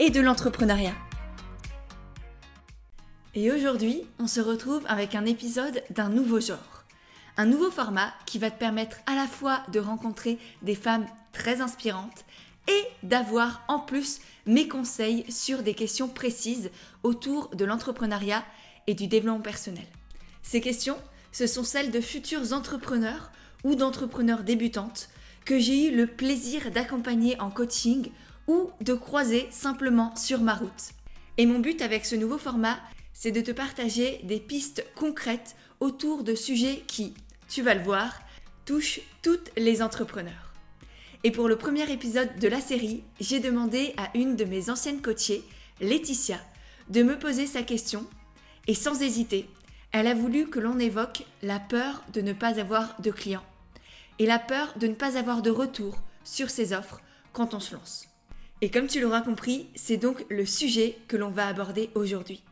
et de l'entrepreneuriat. Et aujourd'hui, on se retrouve avec un épisode d'un nouveau genre. Un nouveau format qui va te permettre à la fois de rencontrer des femmes très inspirantes et d'avoir en plus mes conseils sur des questions précises autour de l'entrepreneuriat et du développement personnel. Ces questions, ce sont celles de futurs entrepreneurs ou d'entrepreneurs débutantes que j'ai eu le plaisir d'accompagner en coaching ou de croiser simplement sur ma route. Et mon but avec ce nouveau format, c'est de te partager des pistes concrètes autour de sujets qui, tu vas le voir, touchent toutes les entrepreneurs. Et pour le premier épisode de la série, j'ai demandé à une de mes anciennes coachées, Laetitia, de me poser sa question. Et sans hésiter, elle a voulu que l'on évoque la peur de ne pas avoir de clients et la peur de ne pas avoir de retour sur ses offres quand on se lance. Et comme tu l'auras compris, c'est donc le sujet que l'on va aborder aujourd'hui.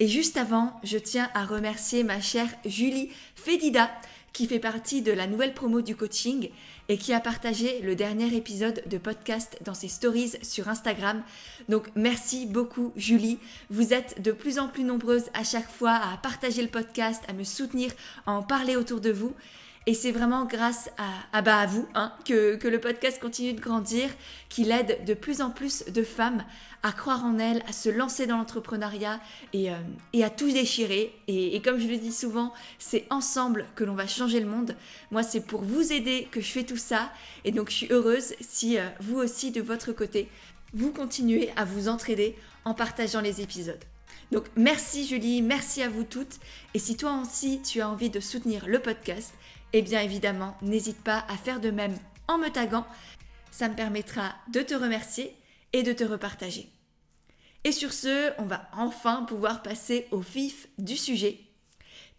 Et juste avant, je tiens à remercier ma chère Julie Fedida qui fait partie de la nouvelle promo du coaching et qui a partagé le dernier épisode de podcast dans ses stories sur Instagram. Donc merci beaucoup Julie. Vous êtes de plus en plus nombreuses à chaque fois à partager le podcast, à me soutenir, à en parler autour de vous. Et c'est vraiment grâce à, bah, à vous hein, que, le podcast continue de grandir, qu'il aide de plus en plus de femmes à croire en elles, à se lancer dans l'entrepreneuriat et, euh, à tout déchirer. Et, comme je le dis souvent, c'est ensemble que l'on va changer le monde. Moi, c'est pour vous aider que je fais tout ça. Et donc, je suis heureuse si euh, vous aussi, de votre côté, vous continuez à vous entraider en partageant les épisodes. Donc merci Julie, merci à vous toutes. Et si toi aussi tu as envie de soutenir le podcast, eh bien évidemment, n'hésite pas à faire de même en me taguant. Ça me permettra de te remercier et de te repartager. Et sur ce, on va enfin pouvoir passer au vif du sujet.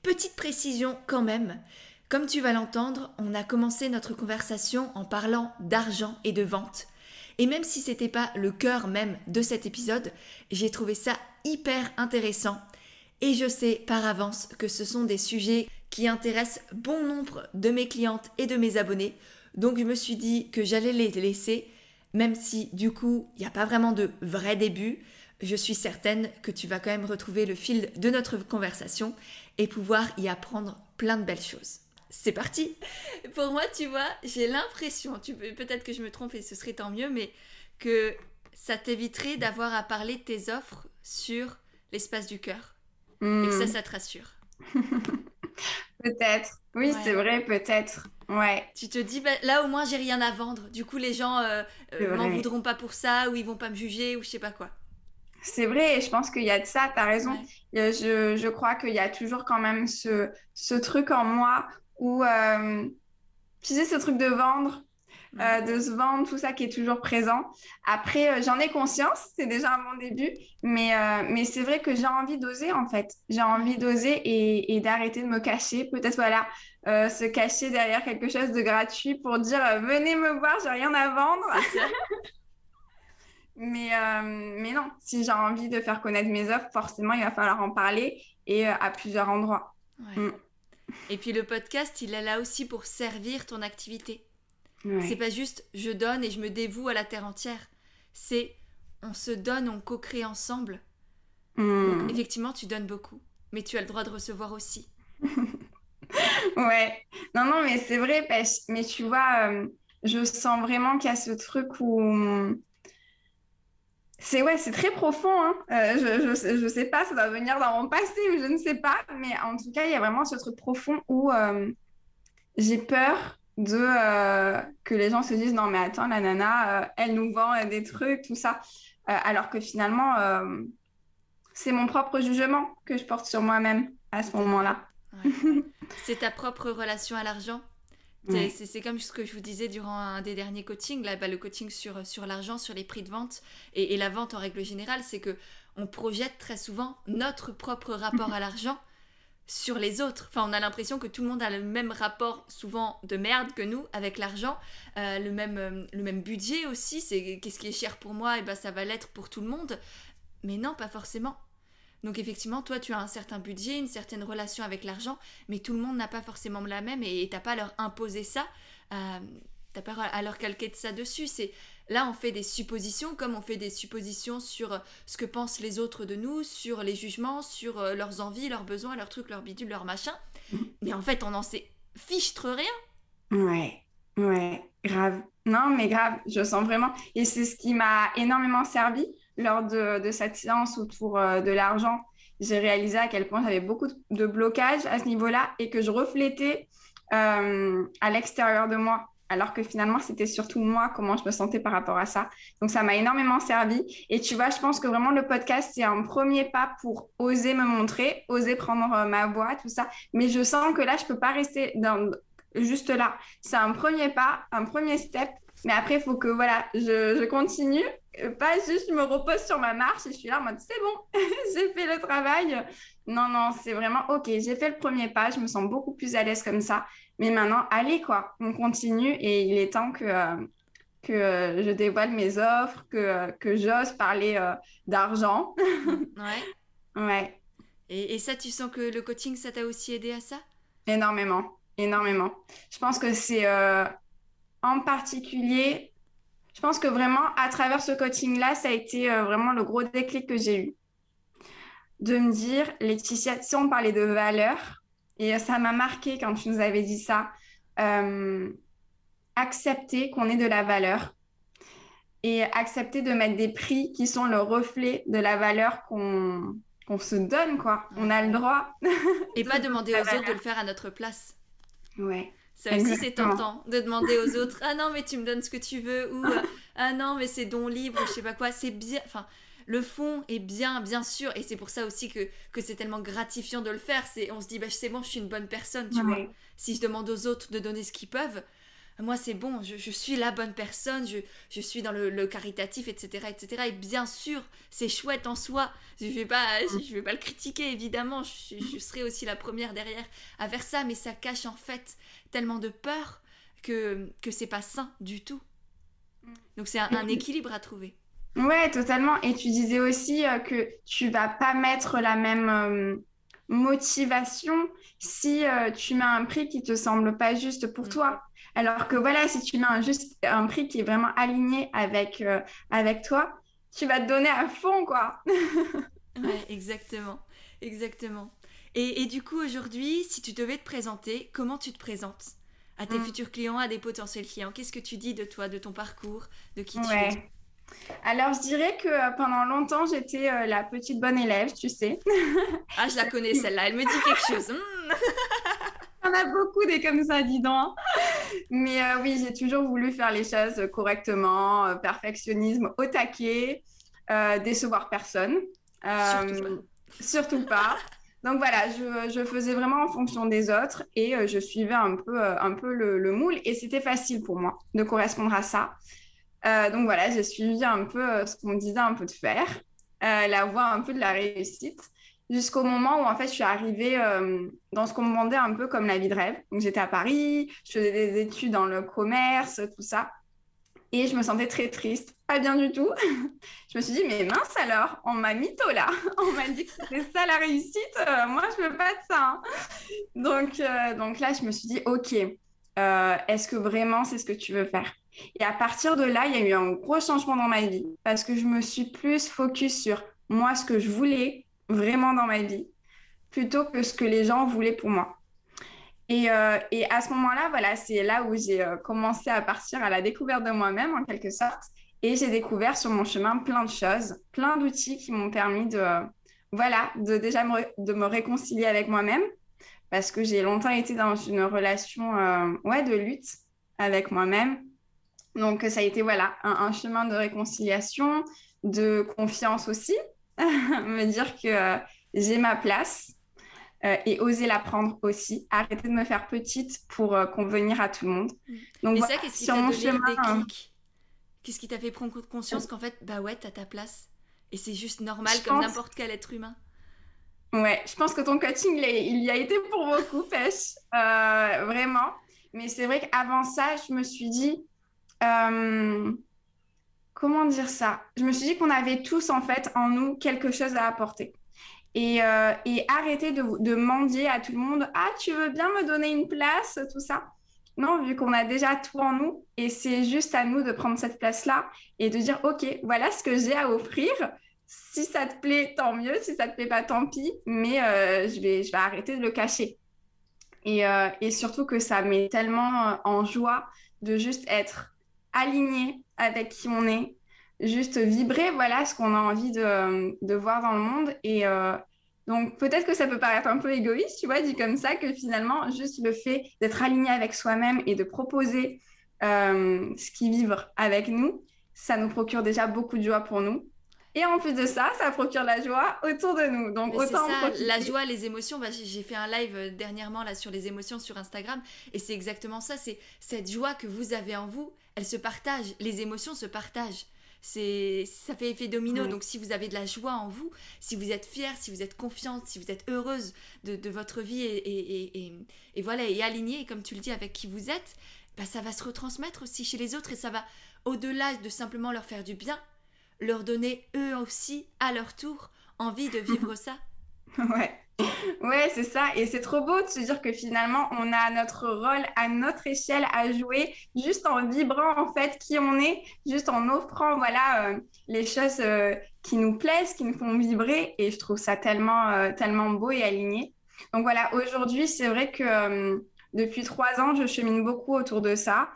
Petite précision quand même, comme tu vas l'entendre, on a commencé notre conversation en parlant d'argent et de vente. Et même si c'était pas le cœur même de cet épisode, j'ai trouvé ça hyper intéressant. Et je sais par avance que ce sont des sujets qui intéresse bon nombre de mes clientes et de mes abonnés. Donc je me suis dit que j'allais les laisser, même si du coup il n'y a pas vraiment de vrai début. Je suis certaine que tu vas quand même retrouver le fil de notre conversation et pouvoir y apprendre plein de belles choses. C'est parti Pour moi, tu vois, j'ai l'impression, peut-être que je me trompe et ce serait tant mieux, mais que ça t'éviterait d'avoir à parler de tes offres sur l'espace du cœur. Et que ça, hmm. ça te rassure. Peut-être. Oui, c'est vrai, peut-être. Ouais. Tu te dis, bah, là au moins j'ai rien à vendre. Du coup, les gens euh, euh m'en voudront pas pour ça, ou ils vont pas me juger, ou je sais pas quoi. C'est vrai, et je pense qu'il y a de ça, tu as raison. Je, je, crois qu'il y a toujours quand même ce, ce truc en moi où, euh, tu sais, ce truc de vendre, euh, de se vendre, tout ça qui est toujours présent. Après, euh, j'en ai conscience, c'est déjà un bon début, mais, euh, mais c'est vrai que j'ai envie d'oser en fait. J'ai envie d'oser et, et d'arrêter de me cacher. Peut-être, voilà, se cacher derrière quelque chose de gratuit pour dire venez me voir, j'ai rien à vendre. mais, mais non, si j'ai envie de faire connaître mes offres, forcément, il va falloir en parler et à plusieurs endroits. Mm. Et puis le podcast, il est là aussi pour servir ton activité. C'est pas juste je donne et je me dévoue à la terre entière. C'est on se donne, on co-crée ensemble. Hmm. effectivement, tu donnes beaucoup, mais tu as le droit de recevoir aussi. ouais. Non, non, mais c'est vrai, mais tu vois, euh, je sens vraiment qu'il y a ce truc où. C'est ouais, c'est très profond. Hein. Euh, je, je, je, sais pas, ça doit venir dans mon passé ou je ne sais pas, mais en tout cas, il y a vraiment ce truc profond où euh, j'ai peur de euh, que les gens se disent non mais attends la nana euh, elle nous vend des trucs tout ça. Euh, alors que finalement c'est mon propre jugement que je porte sur moi-même à ce moment-là. C'est ta propre relation à l'argent. C'est comme ce que je vous disais durant un des derniers coachings, là, bah, le coaching sur, sur l'argent, sur les prix de vente et, et la vente en règle générale, c'est que on projette très souvent notre propre rapport à l'argent sur les autres. Enfin, on a l'impression que tout le monde a le même rapport, souvent de merde que nous, avec l'argent, euh, le, même, euh, le même budget aussi. C'est qu'est-ce qui est cher pour moi, et ben ça va l'être pour tout le monde. Mais non, pas forcément. Donc effectivement, toi, tu as un certain budget, une certaine relation avec l'argent, mais tout le monde n'a pas forcément la même et t'as pas à leur imposer ça. Euh, t'as pas à leur calquer de ça dessus. C'est Là, on fait des suppositions, comme on fait des suppositions sur euh, ce que pensent les autres de nous, sur les jugements, sur euh, leurs envies, leurs besoins, leurs trucs, leurs bidules, leurs machins. Mais en fait, on n'en sait fichtre rien. Ouais, ouais, grave. Non, mais grave, je sens vraiment. Et c'est ce qui m'a énormément servi lors de, cette séance autour euh, de l'argent. J'ai réalisé à quel point j'avais beaucoup de blocages à ce niveau-là et que je reflétais à l'extérieur de moi alors que finalement, c'était surtout moi, comment je me sentais par rapport à ça. Donc, ça m'a énormément servi. Et tu vois, je pense que vraiment, le podcast, c'est un premier pas pour oser me montrer, oser prendre euh, ma voix, tout ça. Mais je sens que là, je peux pas rester dans, juste là. C'est un premier pas, un premier step. Mais après, il faut que, voilà, je, continue. Euh, pas juste, je me repose sur ma marche et je suis là en mode, c'est bon, j'ai fait le travail. Non, non, c'est vraiment, OK, j'ai fait le premier pas. Je me sens beaucoup plus à l'aise comme ça. Mais maintenant, allez, quoi, on continue et il est temps que, euh, que euh, je dévoile mes offres, que, euh, que j'ose parler d'argent. ouais. Ouais. Et, et, ça, tu sens que le coaching, ça t'a aussi aidé à ça? Énormément, énormément. Je pense que c'est en particulier, je pense que vraiment, à travers ce coaching-là, ça a été vraiment le gros déclic que j'ai eu. De me dire, Laetitia, si on parlait de valeur, et ça m'a marqué quand tu nous avais dit ça. Euh, accepter qu'on ait de la valeur et accepter de mettre des prix qui sont le reflet de la valeur qu'on se donne, quoi. On a le droit. Et pas demander aux autres de le faire à notre place. Ouais. Ça aussi, c'est tentant de demander aux autres Ah non, mais tu me donnes ce que tu veux, ou Ah non, mais c'est don libre, ou je sais pas quoi. C'est bien. Enfin, le fond est bien, bien sûr, et c'est pour ça aussi que, que c'est tellement gratifiant de le faire. C'est, on se dit, bah, c'est bon, je suis une bonne personne, tu vois. Si je demande aux autres de donner ce qu'ils peuvent, moi c'est bon, je, suis la bonne personne, je, je suis dans le, caritatif, etc., etc. Et bien sûr, c'est chouette en soi. Je vais pas, je, vais pas le critiquer évidemment. Je, je, serai aussi la première derrière à faire ça, mais ça cache en fait tellement de peur que que c'est pas sain du tout. Mm. Donc c'est un équilibre à trouver. Ouais, totalement. Et tu disais aussi euh, que tu vas pas mettre la même euh, motivation si euh, tu mets un prix qui te semble pas juste pour toi. Alors que voilà, si tu mets un, juste, un prix qui est vraiment aligné avec, avec toi, tu vas te donner à fond, quoi. ouais, exactement. Exactement. Et, et du coup, aujourd'hui, si tu devais te présenter, comment tu te présentes? À tes mm. futurs clients, à des potentiels clients Qu'est-ce que tu dis de toi, de ton parcours, de qui tu es? Alors, je dirais que euh, pendant longtemps, j'étais euh, la petite bonne élève, tu sais. ah, je la connais celle-là, elle me dit quelque chose. Hmm. On a beaucoup des comme ça, dis donc. Mais euh, oui, j'ai toujours voulu faire les choses correctement, perfectionnisme au taquet, décevoir personne. surtout pas. Surtout pas. Donc voilà, je, faisais vraiment en fonction des autres et je suivais un peu, un peu le moule et c'était facile pour moi de correspondre à ça. Euh, donc voilà, j'ai suivi un peu euh, ce qu'on me disait un peu de faire, euh, la voie un peu de la réussite, jusqu'au moment où en fait je suis arrivée dans ce qu'on me demandait un peu comme la vie de rêve. Donc j'étais à Paris, je faisais des études dans le commerce, tout ça. Et je me sentais très triste, pas bien du tout. je me suis dit, mais mince alors, on m'a mytho là. on m'a dit que c'était ça la réussite. moi, je veux pas de ça. Hein. Donc, donc là, je me suis dit, ok, est-ce que vraiment c'est ce que tu veux faire? Et à partir de là, il y a eu un gros changement dans ma vie parce que je me suis plus focus sur moi, ce que je voulais vraiment dans ma vie, plutôt que ce que les gens voulaient pour moi. Et, euh, et à ce moment-là, voilà, c'est là où j'ai euh, commencé à partir à la découverte de moi-même, en quelque sorte. Et j'ai découvert sur mon chemin plein de choses, plein d'outils qui m'ont permis de, voilà, de déjà me, de me réconcilier avec moi-même, parce que j'ai longtemps été dans une relation euh, ouais, de lutte avec moi-même, donc, ça a été voilà, un, chemin de réconciliation, de confiance aussi, me dire que euh, j'ai ma place, et oser l'apprendre aussi. Arrêter de me faire petite pour convenir à tout le monde. Mm. Donc, et ça, qu'est-ce qui t'a donné chemin, Qu'est-ce qui t'a fait prendre conscience qu'en fait, bah ouais, t'as ta place. Et c'est juste normal comme n'importe quel être humain? Ouais, je pense que ton coaching, il y a été pour beaucoup, Pêche. Euh, vraiment. Mais c'est vrai qu'avant ça, je me suis dit. Euh, comment dire ça? Je me suis dit qu'on avait tous, en fait, en nous, quelque chose à apporter. Et, euh, arrêter de, de mendier à tout le monde. Ah, tu veux bien me donner une place, tout ça non, vu qu'on a déjà tout en nous et c'est juste à nous de prendre cette place-là et de dire, OK, voilà ce que j'ai à offrir. Si ça te plaît, tant mieux. Si ça te plaît pas, tant pis. Mais euh, je, vais, je vais arrêter de le cacher. Et, et surtout que ça met tellement en joie de juste être aligné avec qui on est, juste vibrer, voilà ce qu'on a envie de, de, voir dans le monde. Et, donc peut-être que ça peut paraître un peu égoïste, tu vois, dit comme ça, que finalement, juste le fait d'être aligné avec soi-même et de proposer euh, ce qui vibre avec nous, ça nous procure déjà beaucoup de joie pour nous. Et en plus de ça, ça procure la joie autour de nous. Donc autant ça, la joie, les émotions. Bah, j'ai fait un live euh, dernièrement là sur les émotions sur Instagram et c'est exactement ça. C'est cette joie que vous avez en vous, elle se partage. Les émotions se partagent c'est ça fait effet domino. Donc si vous avez de la joie en vous, si vous êtes fière, si vous êtes confiante, si vous êtes heureuse de, votre vie et, et, voilà et alignée, comme tu le dis, avec qui vous êtes, bah, ça va se retransmettre aussi chez les autres et ça va au-delà de simplement leur faire du bien, leur donner eux aussi à leur tour envie de vivre ça. Ouais. Ouais, c'est ça. Et c'est trop beau de se dire que finalement, on a notre rôle à notre échelle à jouer, juste en vibrant en fait qui on est, juste en offrant voilà euh, les choses euh, qui nous plaisent, qui nous font vibrer. Et je trouve ça tellement, euh, tellement beau et aligné. Donc voilà, aujourd'hui, c'est vrai que depuis trois ans, je chemine beaucoup autour de ça,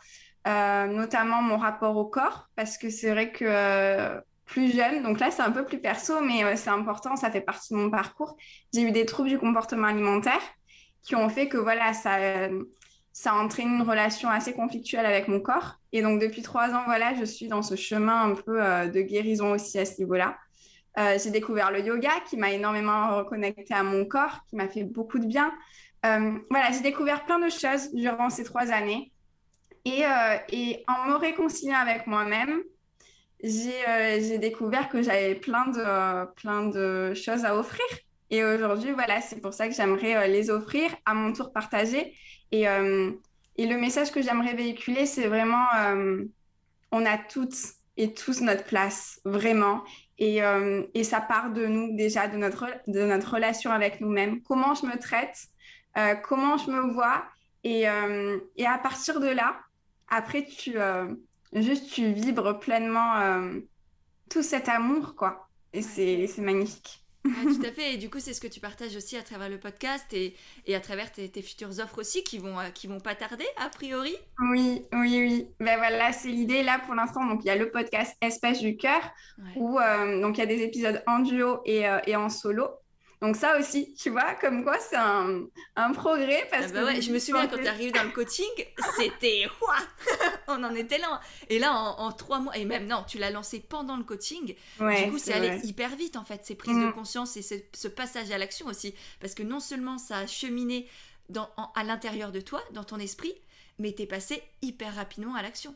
notamment mon rapport au corps, parce que c'est vrai que plus jeune. Donc là, c'est un peu plus perso, mais euh, c'est important, ça fait partie de mon parcours. J'ai eu des troubles du comportement alimentaire qui ont fait que voilà, ça, euh, entraîné une relation assez conflictuelle avec mon corps. Et donc depuis trois ans, voilà, je suis dans ce chemin un peu euh, de guérison aussi à ce niveau-là. j'ai découvert le yoga qui m'a énormément reconnecté à mon corps, qui m'a fait beaucoup de bien. voilà, j'ai découvert plein de choses durant ces trois années. Et, et en me réconciliant avec moi-même, j'ai découvert que j'avais plein de, plein de choses à offrir. Et aujourd'hui, voilà, c'est pour ça que j'aimerais euh, les offrir, à mon tour partager. Et, euh, et le message que j'aimerais véhiculer, c'est vraiment, on a toutes et tous notre place, vraiment. Et, et, ça part de nous déjà, de notre, de notre relation avec nous-mêmes. Comment je me traite, comment je me vois. Et, et à partir de là, après, tu juste tu vibres pleinement euh, tout cet amour, quoi. Et c'est magnifique. tout à fait. Et du coup, c'est ce que tu partages aussi à travers le podcast et, et à travers tes, tes, futures offres aussi qui vont, euh, qui vont pas tarder, a priori. Oui, oui, oui. Ben voilà, c'est l'idée là pour l'instant. Donc, il y a le podcast Espace du cœur où euh, donc il y a des épisodes en duo et, et en solo. Donc ça aussi, tu vois, comme quoi c'est un, un, progrès. Parce ah bah ouais, je me souviens quand tu arrives dans le coaching, c'était On en était là. Et là, en, trois mois, et même non, tu l'as lancé pendant le coaching. du coup, c'est allé hyper vite en fait, ces prises de mm. conscience et ce, passage à l'action aussi. Parce que non seulement ça a cheminé dans, à l'intérieur de toi, dans ton esprit, mais tu es passé hyper rapidement à l'action.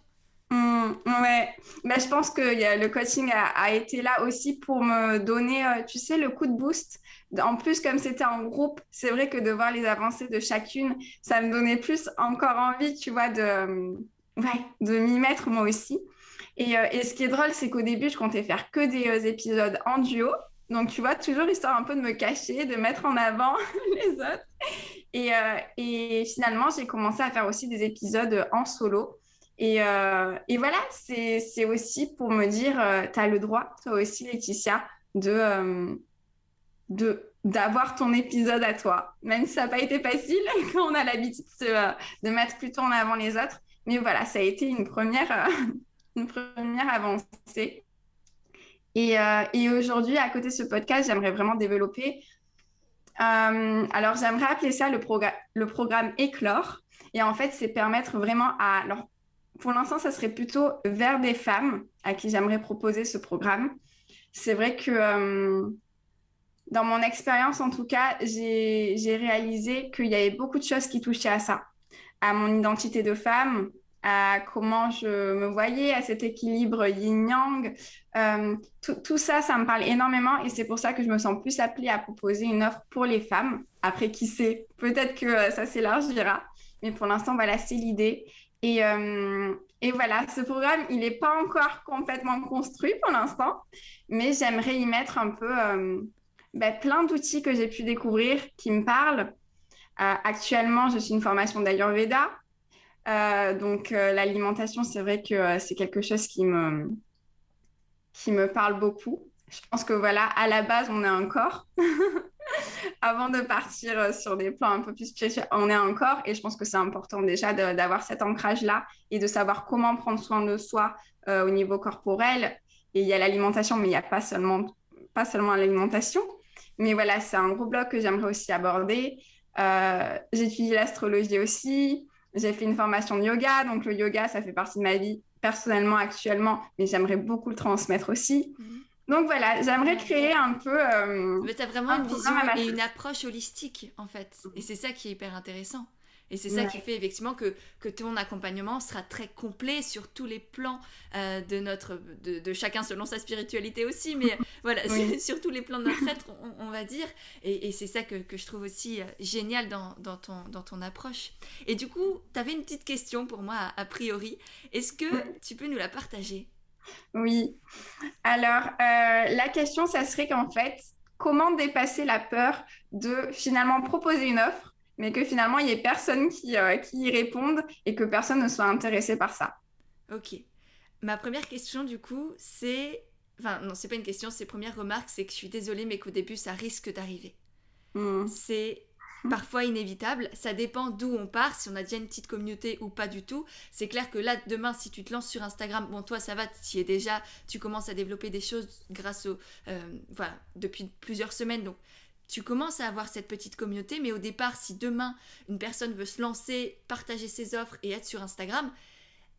Mm, ouais, bah, je pense que le coaching a, été là aussi pour me donner, euh, tu sais, le coup de boost en plus, comme c'était en groupe, c'est vrai que de voir les avancées de chacune, ça me donnait plus encore envie, tu vois, de, de m'y mettre moi aussi. Et, euh, et, ce qui est drôle, c'est qu'au début, je comptais faire que des euh, épisodes en duo. Donc, tu vois, toujours histoire un peu de me cacher, de mettre en avant les autres. Et, et finalement, j'ai commencé à faire aussi des épisodes en solo. Et, et voilà, c'est aussi pour me dire, tu as le droit, toi aussi, Laetitia, de de d'avoir ton épisode à toi, même si ça n'a pas été facile quand on a l'habitude de, mettre plutôt en avant les autres. Mais voilà, ça a été une première, une première avancée. Et, euh, et aujourd'hui, à côté de ce podcast, j'aimerais vraiment développer. Euh, alors, j'aimerais appeler ça le, le programme Éclore. Et en fait, c'est permettre vraiment à. Alors, pour l'instant, ça serait plutôt vers des femmes à qui j'aimerais proposer ce programme. C'est vrai que. Euh, dans mon expérience, en tout cas, j'ai réalisé qu'il y avait beaucoup de choses qui touchaient à ça, à mon identité de femme, à comment je me voyais, à cet équilibre yin-yang. Euh, tout, ça, ça me parle énormément et c'est pour ça que je me sens plus appelée à proposer une offre pour les femmes. Après, qui sait, peut-être que euh, ça s'élargira, mais pour l'instant, voilà, c'est l'idée. Et, euh, et, voilà, ce programme, il n'est pas encore complètement construit pour l'instant, mais j'aimerais y mettre un peu ben, plein d'outils que j'ai pu découvrir qui me parlent. actuellement, je suis une formation d'Ayurveda. Euh, donc euh, l'alimentation, c'est vrai que euh, c'est quelque chose qui me, qui me parle beaucoup. Je pense que voilà, à la base, on est un corps. Avant de partir sur des plans un peu plus spirituels, on est un corps et je pense que c'est important déjà d'avoir cet ancrage-là et de savoir comment prendre soin de soi au niveau corporel. Et il y a l'alimentation, mais il n'y a pas seulement, pas seulement l'alimentation. Mais voilà, c'est un gros bloc que j'aimerais aussi aborder. J'étudie l'astrologie aussi. J'ai fait une formation de yoga, donc le yoga, ça fait partie de ma vie personnellement actuellement, mais j'aimerais beaucoup le transmettre aussi. Mhm. Donc voilà, j'aimerais créer un peu. Euh, mais tu as vraiment une vision et une approche holistique en fait. Et c'est ça qui est hyper intéressant. Et c'est ça qui fait effectivement que, que ton accompagnement sera très complet sur tous les plans euh, de, notre, de, chacun selon sa spiritualité aussi, mais voilà, sur, tous les plans de notre être, on, va dire. Et, c'est ça que, que, je trouve aussi euh, génial dans, dans, ton, dans ton approche. Et du coup, tu avais une petite question pour moi a, priori. Est-ce que tu peux nous la partager? Oui. Alors, euh, la question, ça serait qu'en fait, comment dépasser la peur de finalement proposer une offre mais que finalement, il n'y ait personne qui, euh, qui y réponde et que personne ne soit intéressé par ça? Ok. Ma première question, du coup, c'est... Enfin, non, c'est pas une question, c'est première remarque, c'est que je suis désolée, mais qu'au début, ça risque d'arriver. Hmm. C'est parfois inévitable. Ça dépend d'où on part, si on a déjà une petite communauté ou pas du tout. C'est clair que là, demain, si tu te lances sur Instagram, bon, toi, ça va, tu es déjà, tu commences à développer des choses grâce au. Euh, voilà, depuis plusieurs semaines. Donc, tu commences à avoir cette petite communauté, mais au départ, si demain une personne veut se lancer, partager ses offres et être sur Instagram,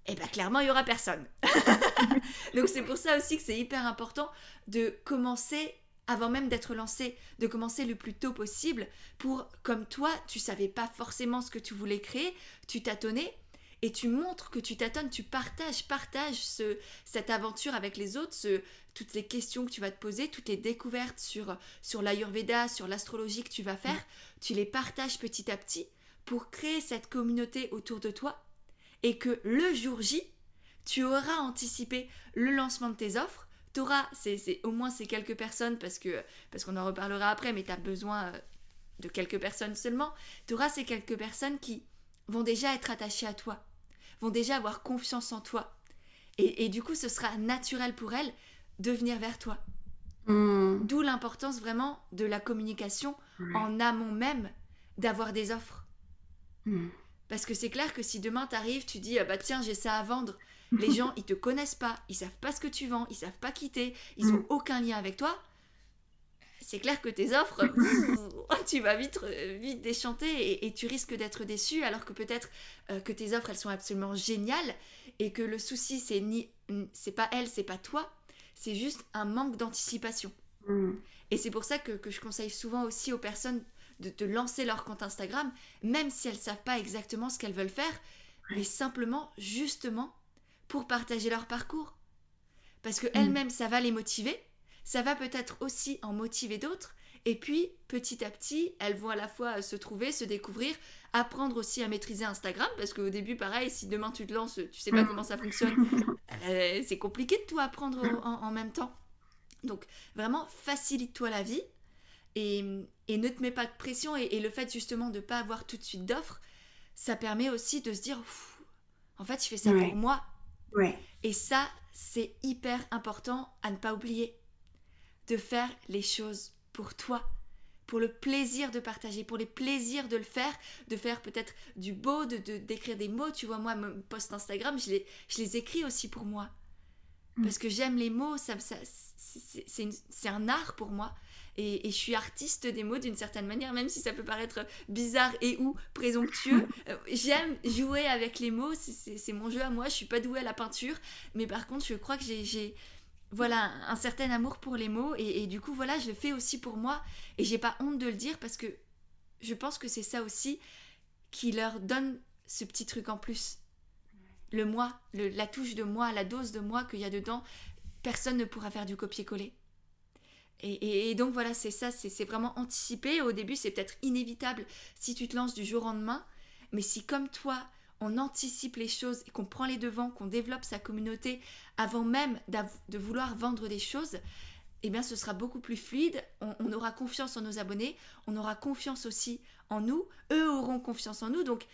eh bien clairement, il y aura personne. Donc c'est pour ça aussi que c'est hyper important de commencer avant même d'être lancé, de commencer le plus tôt possible pour, comme toi, tu savais pas forcément ce que tu voulais créer, tu tâtonnais, et tu montres que tu tâtonnes, tu partages, partages ce, cette aventure avec les autres, ce, toutes les questions que tu vas te poser, toutes les découvertes sur, sur l'Ayurveda, sur l'astrologie que tu vas faire, tu les partages petit à petit pour créer cette communauté autour de toi et que le jour J, tu auras anticipé le lancement de tes offres, tu auras, c'est, au moins ces quelques personnes parce que parce qu'on en reparlera après, mais tu as besoin euh, de quelques personnes seulement, tu auras ces quelques personnes qui vont déjà être attachées à toi, vont déjà avoir confiance en toi. Et, et du coup, ce sera naturel pour elles de venir vers toi. Hmm. D'où l'importance vraiment de la communication en amont même d'avoir des offres. Hmm. Parce que c'est clair que si demain tu arrives, tu dis ah bah tiens j'ai ça à vendre, les gens ils te connaissent pas, ils savent pas ce que tu vends, ils savent pas quitter, ils ont hmm. aucun lien avec toi. C'est clair que tes offres, tu vas vite, euh, vite déchanter et, tu risques d'être déçu alors que peut-être euh, que tes offres elles sont absolument géniales et que le souci c'est ni c'est pas elle, c'est pas toi, c'est juste un manque d'anticipation. Mm. Et c'est pour ça que, je conseille souvent aussi aux personnes de, lancer leur compte Instagram, même si elles ne savent pas exactement ce qu'elles veulent faire, mais simplement, justement, pour partager leur parcours. Parce que elles-mêmes, ça va les motiver, ça va peut-être aussi en motiver d'autres, et puis, petit à petit, elles vont à la fois se trouver, se découvrir, apprendre aussi à maîtriser Instagram, parce qu'au début, pareil, si demain tu te lances, tu sais pas mm. comment ça fonctionne, euh, c'est compliqué de tout apprendre en, même temps. Donc, vraiment, facilite-toi la vie et, ne te mets pas de pression. Et, le fait justement de ne pas avoir tout de suite d'offres, ça permet aussi de se dire, en fait, je fais ça pour moi. Et ça, c'est hyper important à ne pas oublier. De faire les choses pour toi, pour le plaisir de partager, pour les plaisirs de le faire, de faire peut-être du beau, de d'écrire des mots. Tu vois, moi, mon post Instagram, je les, je les écris aussi pour moi. Mm. Parce que j'aime les mots, ça, ça c'est un art pour moi. Et, et, je suis artiste des mots d'une certaine manière, même si ça peut paraître bizarre et ou présomptueux. Euh, j'aime jouer avec les mots, c'est mon jeu à moi. Je suis pas douée à la peinture, mais par contre, je crois que j'ai voilà un certain amour pour les mots et, du coup voilà je le fais aussi pour moi et j'ai pas honte de le dire parce que je pense que c'est ça aussi qui leur donne ce petit truc en plus le moi la touche de moi la dose de moi qu'il y a dedans personne ne pourra faire du copier-coller. Et, donc voilà c'est ça c'est vraiment anticipé. Au début c'est peut-être inévitable si tu te lances du jour au lendemain. Mais si comme toi on anticipe les choses et qu'on prend les devants, qu'on développe sa communauté avant même de vouloir vendre des choses, eh bien ce sera beaucoup plus fluide, on, aura confiance en nos abonnés, on aura confiance aussi en nous, eux auront confiance en nous, donc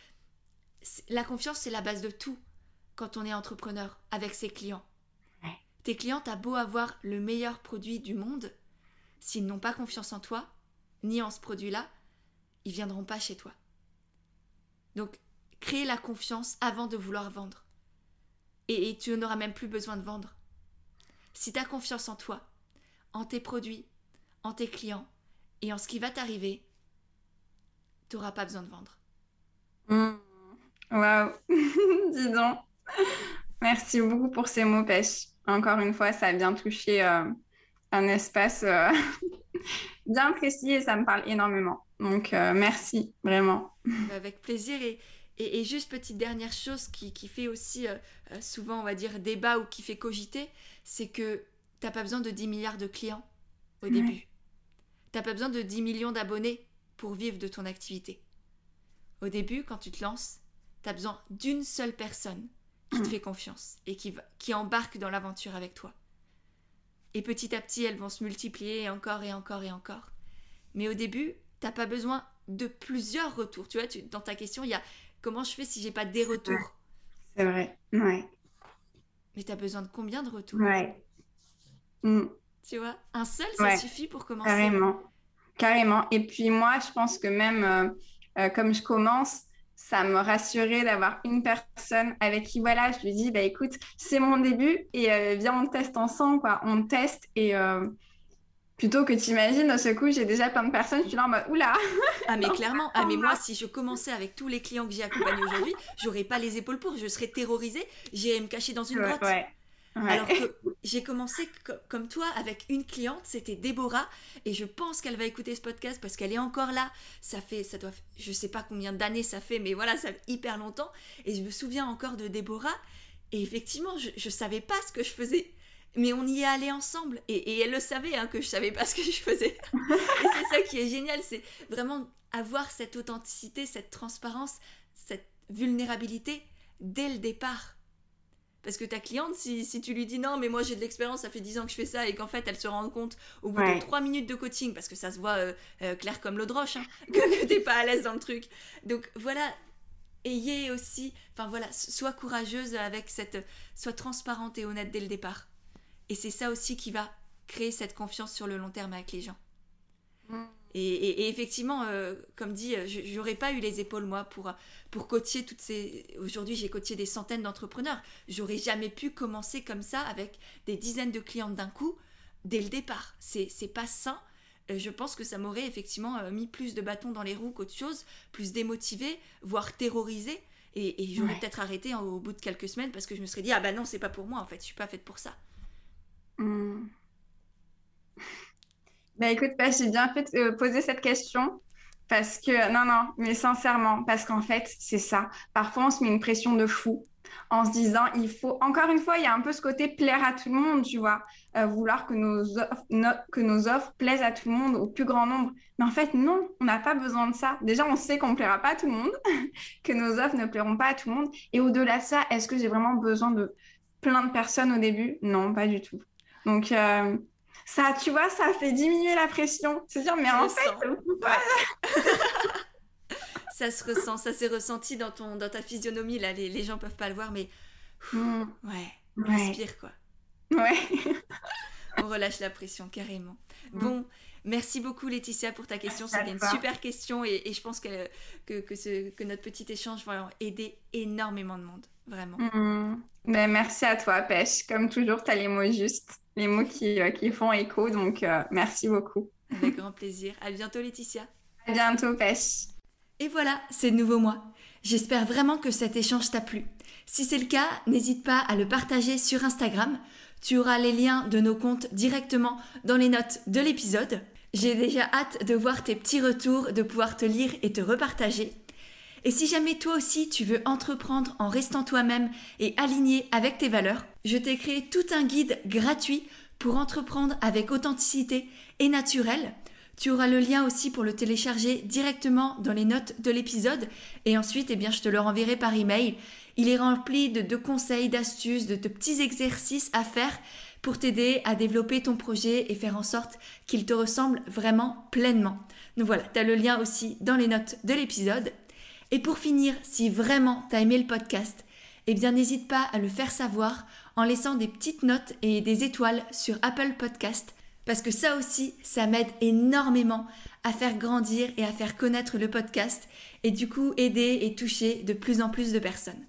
la confiance c'est la base de tout quand on est entrepreneur avec ses clients. Tes clients, t'as beau avoir le meilleur produit du monde, s'ils n'ont pas confiance en toi, ni en ce produit-là, ils viendront pas chez toi. Donc créer la confiance avant de vouloir vendre. Et, tu n'auras même plus besoin de vendre. Si tu as confiance en toi, en tes produits, en tes clients et en ce qui va t'arriver, tu n'auras pas besoin de vendre. Mmh. Waouh, dis donc. Merci beaucoup pour ces mots, Pêche. Encore une fois, ça a bien touché euh, un espace euh, bien précis et ça me parle énormément. Donc, euh, merci, vraiment. Avec plaisir. Et, et, juste petite dernière chose qui, fait aussi souvent, on va dire, débat ou qui fait cogiter, c'est que t'as pas besoin de 10 milliards de clients au début. T'as pas besoin de 10 millions d'abonnés pour vivre de ton activité. Au début, quand tu te lances, tu as besoin d'une seule personne qui te fait confiance et qui, qui embarque dans l'aventure avec toi. Et petit à petit, elles vont se multiplier encore et encore et encore. Mais au début, t'as pas besoin de plusieurs retours. Tu vois, dans ta question, il y a Comment je fais si j'ai pas des retours? C'est vrai, ouais. Mais tu as besoin de combien de retours? Ouais. Mm. Tu vois, un seul, ça suffit pour commencer? Carrément, carrément. Et puis moi, je pense que même euh, euh, comme je commence, ça me rassurait d'avoir une personne avec qui, voilà, je lui dis, bah écoute, c'est mon début et euh, viens, on teste ensemble, quoi. On teste et Plutôt que tu imagines, ce coup, j'ai déjà plein de personnes, je suis là en mode oula! Ah, mais clairement, ah, mais moi, si je commençais avec tous les clients que j'ai accompagnés aujourd'hui, j'aurais pas les épaules pour, je serais terrorisée, j'irais me cacher dans une grotte. Alors que j'ai commencé comme toi avec une cliente, c'était Déborah, et je pense qu'elle va écouter ce podcast parce qu'elle est encore là. Ça fait, ça doit, je sais pas combien d'années ça fait, mais voilà, ça fait hyper longtemps. Et je me souviens encore de Déborah, et effectivement, je, je savais pas ce que je faisais mais on y est allé ensemble et, elle le savait hein, que je savais pas ce que je faisais et c'est ça qui est génial c'est vraiment avoir cette authenticité cette transparence cette vulnérabilité dès le départ parce que ta cliente, si, tu lui dis non, mais moi j'ai de l'expérience, ça fait 10 ans que je fais ça, et qu'en fait elle se rend compte au bout de 3 minutes de coaching, parce que ça se voit euh, euh, clair comme l'eau de roche, hein, que, que t'es pas à l'aise dans le truc. Donc voilà, ayez aussi, enfin voilà, sois courageuse avec cette, sois transparente et honnête dès le départ. Et c'est ça aussi qui va créer cette confiance sur le long terme avec les gens. Et, effectivement, euh, comme dit, euh, j'aurais pas eu les épaules moi pour pour coacher toutes ces. Aujourd'hui, j'ai coaché des centaines d'entrepreneurs. J'aurais jamais pu commencer comme ça avec des dizaines de clientes d'un coup dès le départ. C'est c'est pas sain. Euh, je pense que ça m'aurait effectivement mis plus de bâtons dans les roues qu'autre chose, plus démotivé, voire terrorisé. Et, j'aurais peut-être arrêté au bout de quelques semaines parce que je me serais dit ah bah non c'est pas pour moi en fait, je suis pas faite pour ça. Hmm. Bah écoute, j'ai bien fait de euh, poser cette question parce que, non, non, mais sincèrement, parce qu'en fait, c'est ça. Parfois, on se met une pression de fou en se disant, il faut, encore une fois, il y a un peu ce côté plaire à tout le monde, tu vois, euh, vouloir que nos, offres, que nos offres plaisent à tout le monde, au plus grand nombre. Mais en fait, non, on n'a pas besoin de ça. Déjà, on sait qu'on ne plaira pas à tout le monde, que nos offres ne plairont pas à tout le monde. Et au-delà de ça, est-ce que j'ai vraiment besoin de plein de personnes au début? Non, pas du tout. Donc, euh, ça, tu vois, ça fait diminuer la pression. C'est dire, mais en fait, ça se ressent, ça s'est ressenti dans, ton, dans ta physionomie. Là, les, les gens peuvent pas le voir, mais hmm. ouais, respire quoi. Ouais. On relâche la pression carrément. Hmm. Bon, merci beaucoup Laetitia pour ta question. C'était une super question et, je pense que, que, que, ce, que notre petit échange va aider énormément de monde, vraiment. Ben, merci à toi, Pêche. Comme toujours, tu as les mots justes les mots qui, euh, qui font écho. Donc, euh, merci beaucoup. Avec grand plaisir. À bientôt, Laetitia. À bientôt, Pêche. Et voilà, c'est de nouveau moi. J'espère vraiment que cet échange t'a plu. Si c'est le cas, n'hésite pas à le partager sur Instagram. Tu auras les liens de nos comptes directement dans les notes de l'épisode. J'ai déjà hâte de voir tes petits retours, de pouvoir te lire et te repartager. Et si jamais toi aussi tu veux entreprendre en restant toi-même et aligné avec tes valeurs, je t'ai créé tout un guide gratuit pour entreprendre avec authenticité et naturel. Tu auras le lien aussi pour le télécharger directement dans les notes de l'épisode et ensuite eh bien je te le renverrai par email. Il est rempli de, conseils, d'astuces, de, de petits exercices à faire pour t'aider à développer ton projet et faire en sorte qu'il te ressemble vraiment pleinement. Donc voilà, tu as le lien aussi dans les notes de l'épisode. Et pour finir, si vraiment tu as aimé le podcast, eh bien n'hésite pas à le faire savoir en laissant des petites notes et des étoiles sur Apple Podcast parce que ça aussi, ça m'aide énormément à faire grandir et à faire connaître le podcast et du coup aider et toucher de plus en plus de personnes.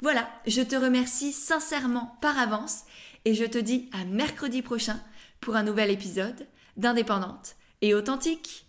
Voilà, je te remercie sincèrement par avance et je te dis à mercredi prochain pour un nouvel épisode d'Indépendante et authentique.